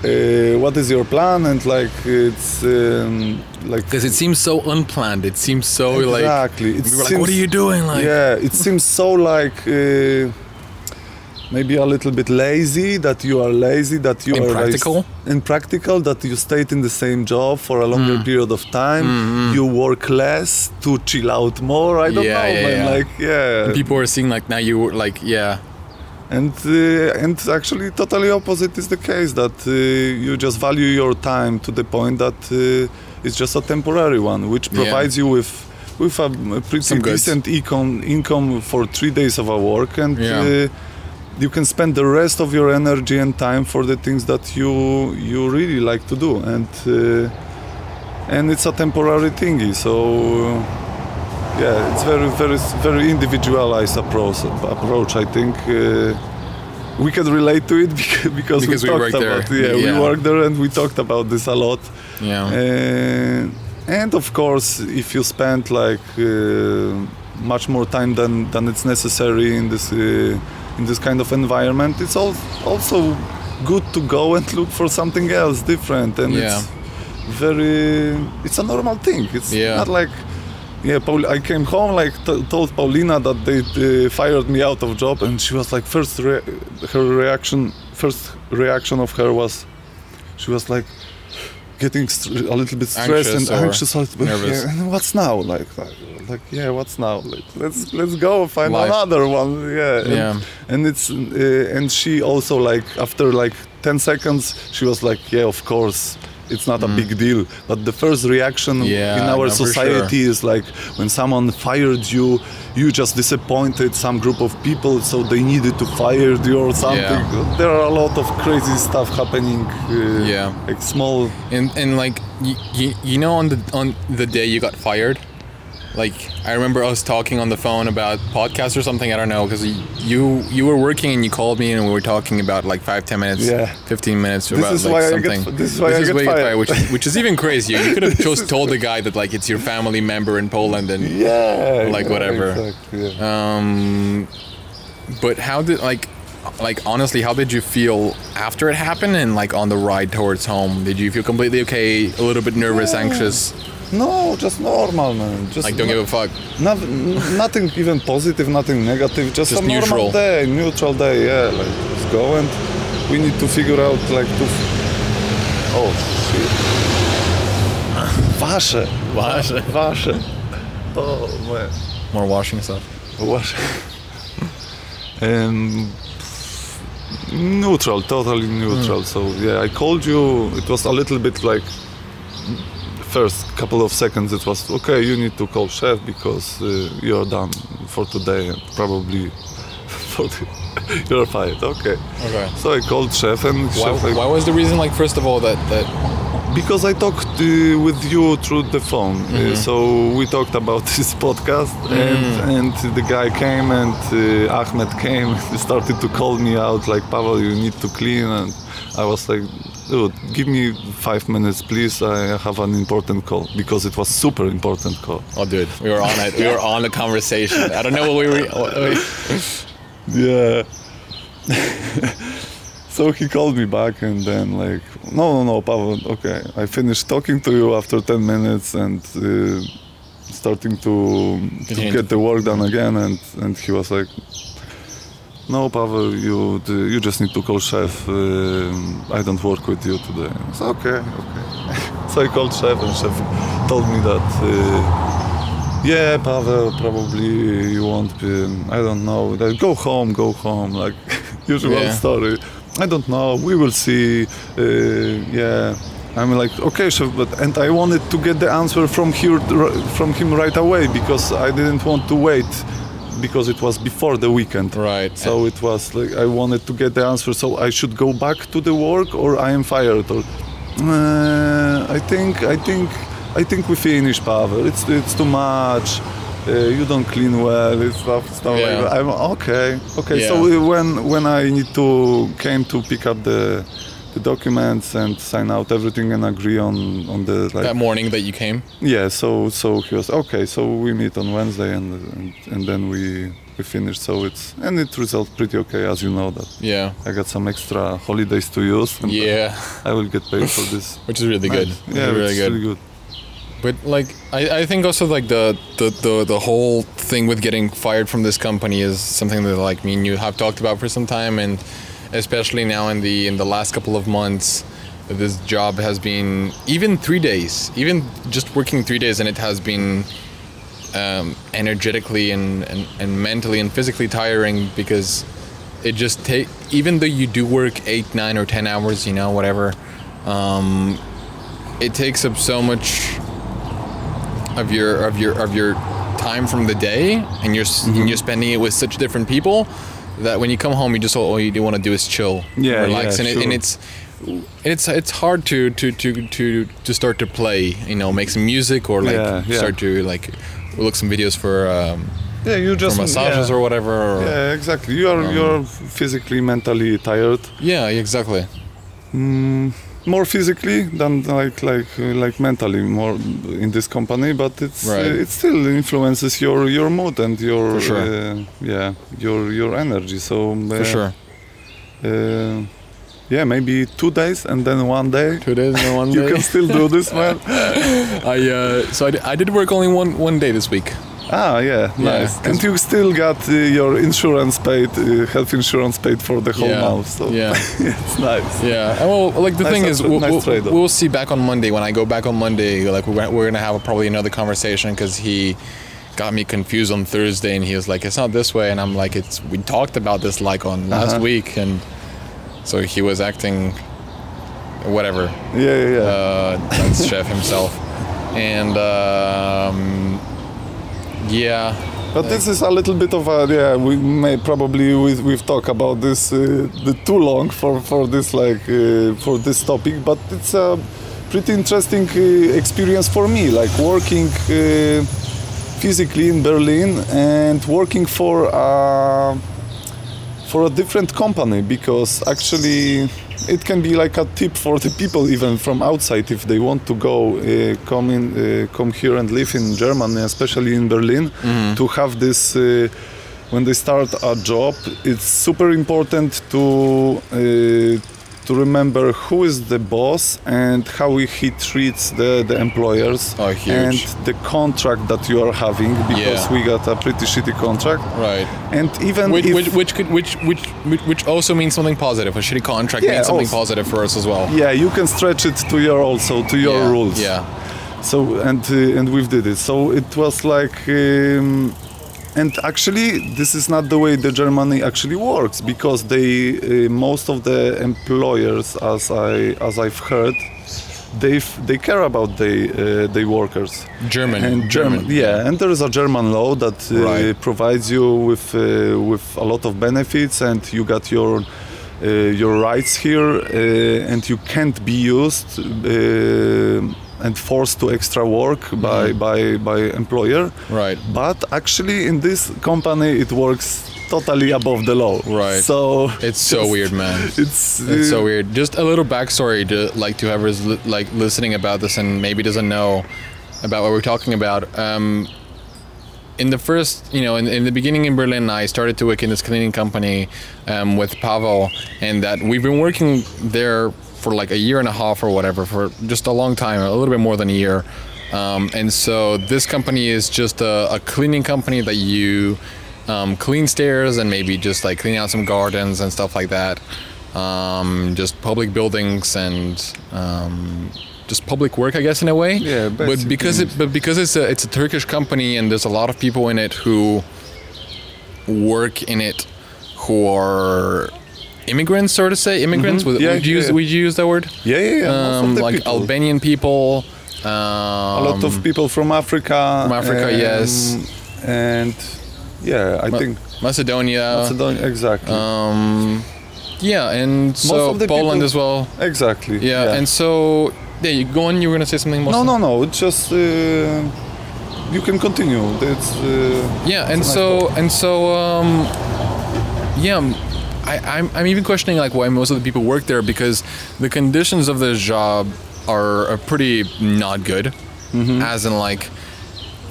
uh, what is your plan, and like it's um, like Because it seems so unplanned. It seems so like exactly. It we like, what are you doing? Like, yeah, it seems so like. Uh, Maybe a little bit lazy. That you are lazy. That you are Impractical? like, impractical. That you stayed in the same job for a Mm. longer period of time. You work less to chill out more. I don't Yeah, know, yeah, man. yeah. Like, yeah. people are seeing like now you like yeah And uh, and actually, totally opposite is the case. That uh, you just value your time to the point that uh, it's just a temporary one, which provides you with with a, pretty Some decent income income for three days of a work, and uh, you can spend the rest of your energy and time for the things that you you really like to do, and uh, and it's a temporary thingy. So. Uh, yeah, it's very, very, very individualized approach. Approach, I think. Uh, we can relate to it because, because, Because we talked work there. about yeah, Yeah. we work there and we talked about this a lot. yeah Uh, and of course, if you spend like uh, much more time than, than it's necessary in this uh, in this kind of environment, it's al- also good to go and look for something else different. And Yeah. it's very, it's a normal thing. It's Yeah. not like. Yeah, Paul, I came home like t- told Paulina that they uh, fired me out of job, and she was like, first rea- her reaction, first reaction of her was, she was like, getting str- a little bit stressed Anxious and anxious. nervous. yeah, and what's now? Like, like, like, yeah, what's now? Like, let's let's go find Life. another one. Yeah, and, Yeah. and it's uh, and she also like after like ten seconds, she was like, yeah, of course. It's not a big deal, but the first reaction Mm. Yeah, in our no, society is like when someone fired you, you just disappointed some group of people, so they needed to fire you or something. Yeah. There are a lot of crazy stuff happening. Uh, Yeah. like small and and like you, you, you know on the on the day you got fired like i remember us talking on the phone about podcasts or something i don't know because you you were working and you called me and we were talking about like five ten minutes Yeah. 15 minutes This about is like why I get- something this is why I get you fired. which, is- which is even crazier you could have just told the guy that like it's your family member in poland and yeah Like yeah, whatever. exactly, yeah. um but how did like like honestly how did you feel after it happened and like on the ride towards home did you feel completely okay a little bit nervous anxious no just normal man just like don't give a fuck Not, nothing even positive, nothing negative, just, Just a normal neutral. day, neutral day. Yeah, like let's go and we need to figure out like to. Oh shit! Wasze, Wasze. wasze. Oh man, more washing stuff wasze. Um, neutral, totally neutral. So yeah, I called you. It was a little bit like first couple of seconds. It was okay. You need to call chef because uh, you're done for today and probably for the, you're fired. Okay. okay So I called chef and why, chef like, why was the reason like first of all that that because I talked uh, with you through the phone. Uh, so we talked about this podcast, and, and the guy came, and uh, Ahmed came, and started to call me out like, Pawel, you need to clean. And I was like, dude, give me five minutes, please. I have an important call because it was super important call. oh dude we were on it we were on the conversation i don't know what we were what we- Yeah. so he called me back and then like, no, no, no, Pawel, okay. I finished talking to you after 10 minutes and uh, starting to, to get the work done again. And, and he was like, no, Pawel, you you just need to call chef. Uh, I don't work with you today. I said, okay, okay. so I called chef and chef told me that uh, yeah, Pawel, probably you won't be. I don't know. Like, go home, go home. Like usual Yeah. story. I don't know. We will see. Uh, yeah. I'm like, okay, chef, but and I wanted to get the answer from here, from him right away because I didn't want to wait because it was before the weekend. right So it was like I wanted to get the answer. So I should go back to the work or I am fired or Uh, I think I think I think we finish Pawel. It's it's too much. Uh, you don't clean well. It's stuff stuff Yeah. like. I'm okay. Okay. Yeah. So when when I need to came to pick up the the documents and sign out everything and agree on on the like that morning that you came. yeah. So so he was okay. So we meet on Wednesday and and, and then we we finish. So it's and it results pretty okay as you know that Yeah. I got some extra holidays to use. and Yeah. I will get paid for this. Which is really good. Nice. Yeah, really good. really good. But like, I, I think also like the, the, the, the whole thing with getting fired from this company is something that like me and you have talked about for some time, and especially now in the in the last couple of months, this job has been even three days, even just working three days, and it has been um, energetically and, and, and mentally and physically tiring because it just take even though you do work eight, nine, or ten hours, you know, whatever. Um, it takes up so much of your of your of your time from the day, and you're s and you're spending it with such different people that when you come home, you just all you want to do is chill, Yeah, relax, yeah, and, it, and it's it's it's hard to to to to to start to play, you know, make some music or like Yeah, yeah. start to like look some videos for um, Yeah, you just massages yeah. or whatever. Or, Yeah, exactly. You are Um, you're physically, mentally tired. yeah, exactly. Mm, more physically than like like like mentally more in this company, but it's Right. uh, it still influences your your mood and your sure. uh, yeah your your energy. So uh, For sure. Uh, yeah, maybe two days and then one day. Two days and one You day. can still do this, man. I uh, so I did, I did work only one one day this week. Ah, yeah, nice. And you still got uh, your insurance paid, uh, health insurance paid for the whole Yeah, month. So yeah. it's nice. Yeah, and well, like the Nice thing is, we'll, nice we'll, we'll see back on Monday. When I go back on Monday, like we're gonna, we're gonna have probably another conversation because he got me confused on Thursday, and he was like, "It's not this way," and I'm like, "It's we talked about this like on last Uh-huh. week," and so he was acting whatever. Yeah, yeah, yeah. Uh, that's chef himself, and um, yeah, But this is a little bit of a yeah. We may probably we, we've talked about this uh, the too long for for this like uh, for this topic, but it's a pretty interesting uh, experience for me, like working uh, physically in Berlin and working for a for a different company because actually it can be like a tip for the people even from outside if they want to go uh, come in uh, come here and live in Germany especially in Berlin to have this uh, when they start a job it's super important to to remember who is the boss and how he treats the, the employers Oh, huge. and the contract that you are having because Yeah. we got a pretty shitty contract right. and even Which, which, which could which which which also means something positive. A shitty contract Yeah, means something also. positive for us as well. yeah you can stretch it to your also to your yeah. rules Yeah. so and uh, and we've did it so it was like um, and actually this is not the way the germany actually works because they uh, most of the employers as i as i've heard they they care about the uh, their workers German. and German, yeah, and there is a German law that uh, Right. provides you with uh, with a lot of benefits, and you got your uh, your rights here, uh, and you can't be used uh, and forced to extra work by by by employer. Right. But actually, in this company, it works totally above the law. Right. So It's so weird, man. It's It's so uh, weird. Just a little backstory to like to whoever's li- like listening about this and maybe doesn't know about what we're talking about. Um, in the first, you know, in, in the beginning in Berlin, I started to work in this cleaning company um, with Pawel, and that we've been working there for like a year and a half or whatever for just a long time, a little bit more than a year. Um, and so this company is just a, a cleaning company that you um, clean stairs and maybe just like clean out some gardens and stuff like that. Um, just public buildings and um, just public work, I guess, in a way. Yeah, But because it, but because it's a it's a Turkish company and there's a lot of people in it who work in it who are immigrants, so to say, immigrants. Would, Mm-hmm. Yeah, would you use yeah. would you use that word? yeah, yeah, yeah. Um, like people. Albanian people. Um, a lot of people from Africa. from Africa, um, yes. And yeah, I Ma- think Macedonia. Macedonia, exactly. Um, Yeah, and so of the Poland people- as well. Exactly. Yeah, and so yeah, you go on. You were gonna say something. More. No, no, no. It's just uh, you can continue. It's uh, Yeah, and nice so and so um, yeah, um, I, I'm I'm even questioning like why most of the people work there because the conditions of the job are, are pretty not good. As in like,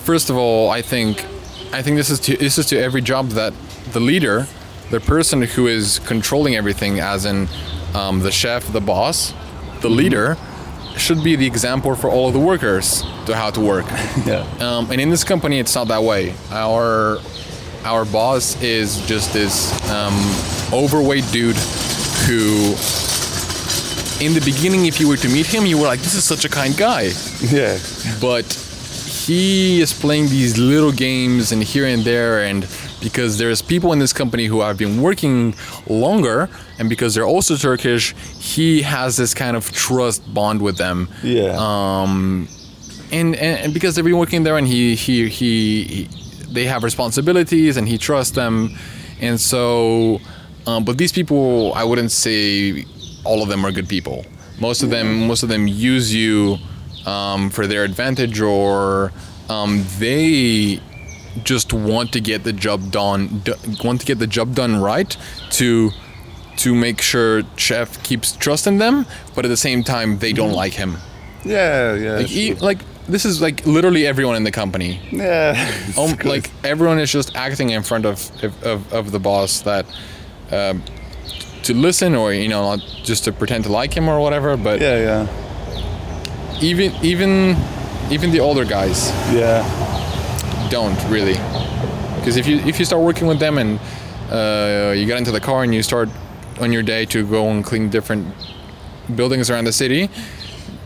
first of all, I think I think this is to this is to every job that the leader, the person who is controlling everything, as in um, the chef, the boss, the leader, should be the example for all of the workers to how to work. yeah. Um, and in this company, it's not that way. Our our boss is just this um, overweight dude who, in the beginning, if you were to meet him, you were like, "This is such a kind guy," Yeah. but he is playing these little games and here and there and because there's people in this company who have been working longer and because they're also turkish he has this kind of trust bond with them Yeah. um, and, and and because they've been working there and he he he, he they have responsibilities and he trusts them and so um, but these people i wouldn't say all of them are good people most of them most of them use you um, for their advantage or um, they just want to get the job done d- want to get the job done right to to make sure chef keeps trusting them but at the same time they don't like him yeah. Yeah. like, e- sure. like this is like literally everyone in the company. yeah. Um, like everyone is just acting in front of of, of the boss that um, to listen or you know not just to pretend to like him or whatever. But Yeah. Yeah. even even even the older guys Yeah. don't really because if you if you start working with them and uh, you get into the car and you start on your day to go and clean different buildings around the city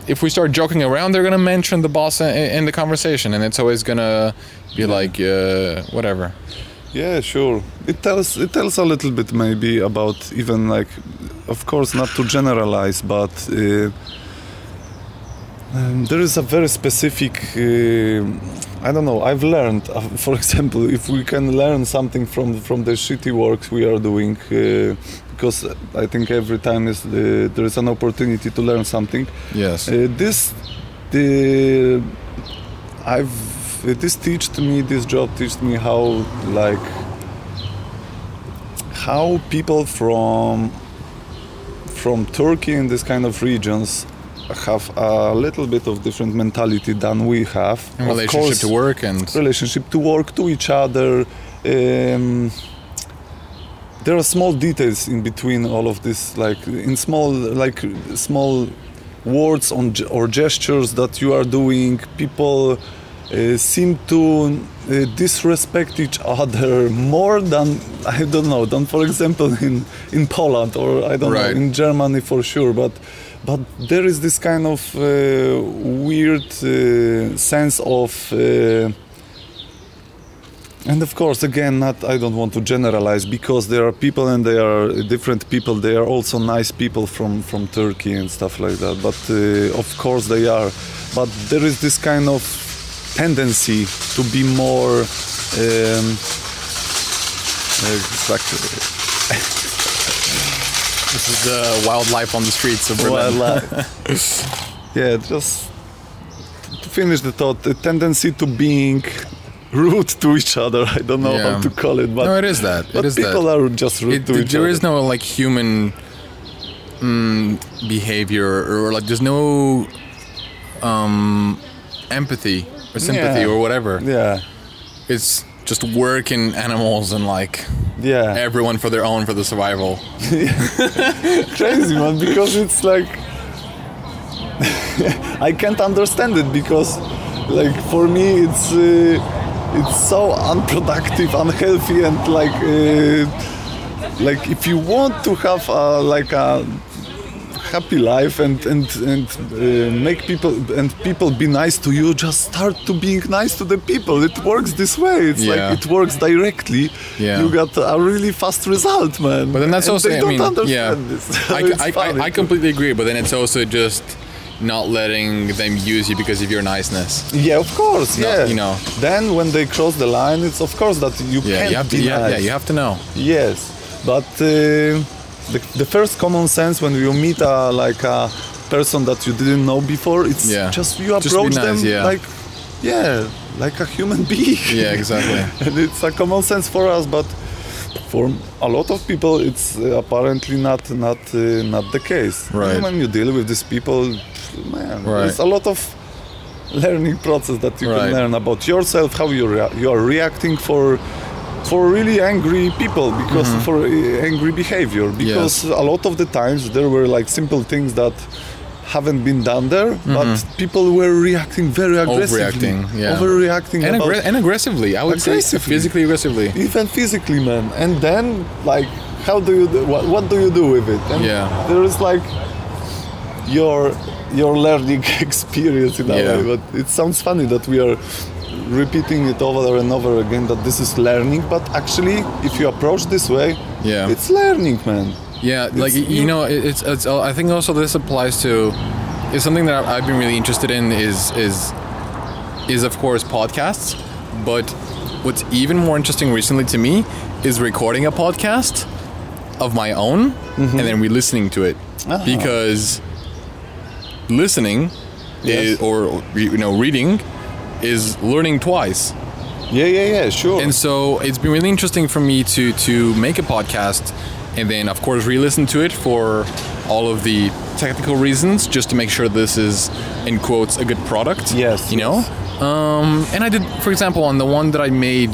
if we start joking around they're gonna mention the boss in, in the conversation and it's always gonna be like uh, whatever Yeah, sure. It tells it tells a little bit maybe about even like, of course, not to generalize, but uh, um, there is a very specific. Uh, I don't know. I've learned, uh, for example, if we can learn something from from the shitty works we are doing, uh, because I think every time is the, there is an opportunity to learn something. yes Uh, this, the, I've this teached me. This job teached me how like how people from from Turkey in this kind of regions have a little bit of different mentality than we have. in relationship course, to work and relationship to work to each other um, there are small details in between all of this like in small like small words on, or gestures that you are doing people uh, seem to uh, disrespect each other more than I don't know than for example in in Poland or I don't Right. know in Germany for sure but but there is this kind of uh, weird uh, sense of uh, and of course again not i don't want to generalize because there are people and they are different people. They are also nice people from from turkey and stuff like that but uh, of course they are. But there is this kind of tendency to be more um, exactly this is the wildlife on the streets of Berlin. uh, yeah just to finish the thought the tendency to being rude to each other i don't know Yeah. how to call it but no it is that but it is people that are just rude it, to each there other is no like human mm, behavior or like there's no um, empathy or sympathy Yeah. or whatever. yeah It's just work and animals and like yeah everyone for their own for the survival. crazy man because it's like I can't understand it because like for me it's uh, it's so unproductive unhealthy and like uh, like if you want to have a, like a happy life and and and uh, make people and people be nice to you just start to being nice to the people it works this way it's Yeah. like it works directly Yeah. you got a really fast result man But then that's And also they I don't mean understand yeah. this. I, I. I, I completely agree, but then it's also just not letting them use you because of your niceness. Yeah, of course. No, yeah. you know. Then when they cross the line, it's of course that you Yeah, can't you have to. Yeah, nice. yeah, you have to know. Yes, but uh, the, the first common sense when you meet a like a person that you didn't know before. It's Yeah. just you Just approach nice, them yeah. like yeah, like a human being. Yeah, exactly. and it's a common sense for us, but for a lot of people, it's uh, apparently not not uh, not the case. Right. And when you deal with these people, man, Right. there's a lot of learning process that you Right. can learn about yourself, how you rea- you are reacting for for really angry people because Mm-hmm. for uh, angry behavior because a lot of the times there were like simple things that haven't been done there but people were reacting very aggressively Mm-hmm. Overreacting, yeah. overreacting And, aggre- and aggressively, I would say Aggressively. physically aggressively. even physically man and then like how do you do, what, what do you do with it and Yeah. there is like your your learning experience in a Yeah. way but it sounds funny that we are repeating it over and over again that this is learning but actually if you approach this way Yeah. it's learning man Yeah, like It's- you know, it- it's, it's. I think also this applies to. Is something that I've been really interested in is is is of course podcasts, but what's even more interesting recently to me is recording a podcast of my own and then re-listening to it Ah. because listening Yes. is, or you know reading is learning twice. yeah yeah yeah sure And so it's been really interesting for me to to make a podcast and then of course re-listen to it for all of the technical reasons just to make sure this is in quotes a good product. Yes, You know? Um, and I did for example on the one that I made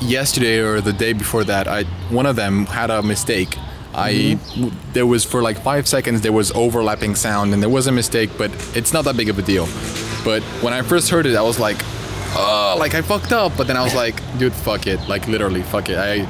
yesterday or the day before that, I one of them had a mistake. I w- there was for like five seconds there was overlapping sound and there was a mistake, but it's not that big of a deal. But when I first heard it, I was like, oh, like I fucked up. But then I was like, dude, fuck it. Like literally, fuck it. I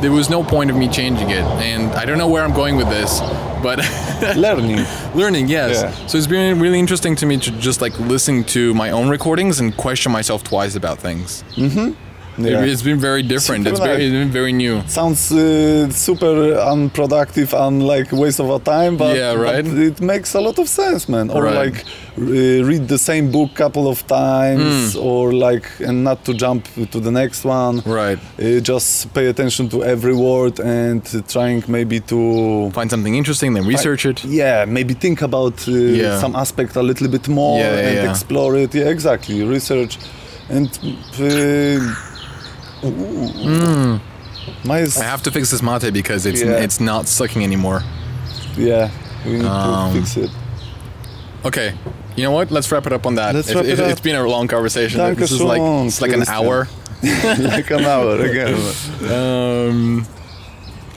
there was no point of me changing it, and I don't know where I'm going with this, but learning learning, yes. Yeah. So it's been really interesting to me to just like listen to my own recordings and question myself twice about things. Mm-hmm. Yeah. It, has been very different. Super It's very, it's very new. sounds uh, super unproductive and like waste of our time but, Yeah, right. but it makes a lot of sense man or Right. like uh, read the same book couple of times or like and not to jump to the next one. Right. uh, just pay attention to every word and trying maybe to Find something interesting, then research it. yeah maybe think about uh, Yeah. some aspect a little bit more Yeah, and explore it yeah exactly research and uh, ooh. Hmm. I have to fix this mate because it's Yeah. it's not sucking anymore. Yeah, we need Um, to fix it. Okay. You know what? Let's wrap it up on that. Let's It- wrap it it, up. has been a long conversation. Danke this is like it's like an hour. like an hour again. Um,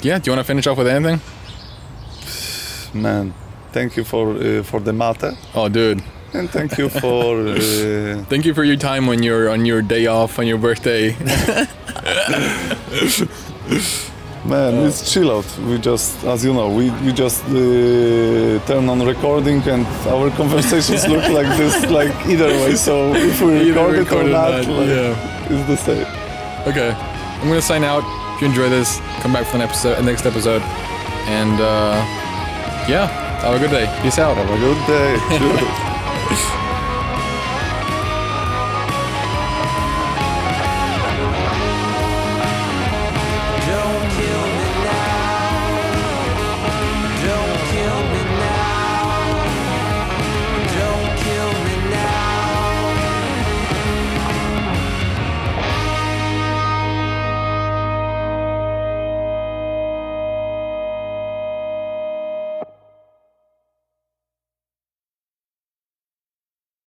yeah. Do you want to finish off with anything? Man, thank you for uh, for the mate, Oh, dude. And thank you for uh, Thank you for your time on your on your day off on your birthday. man. It's chill out. We just, as you know, we we just uh, turn on recording, and our conversations look like this, like either way. So if we record it or not, not, like, yeah. it's the same. Okay, I'm gonna sign out. If you enjoy this, come back for the episode, next episode, and uh, yeah, have a good day. Peace out. Have a good day. Cheers.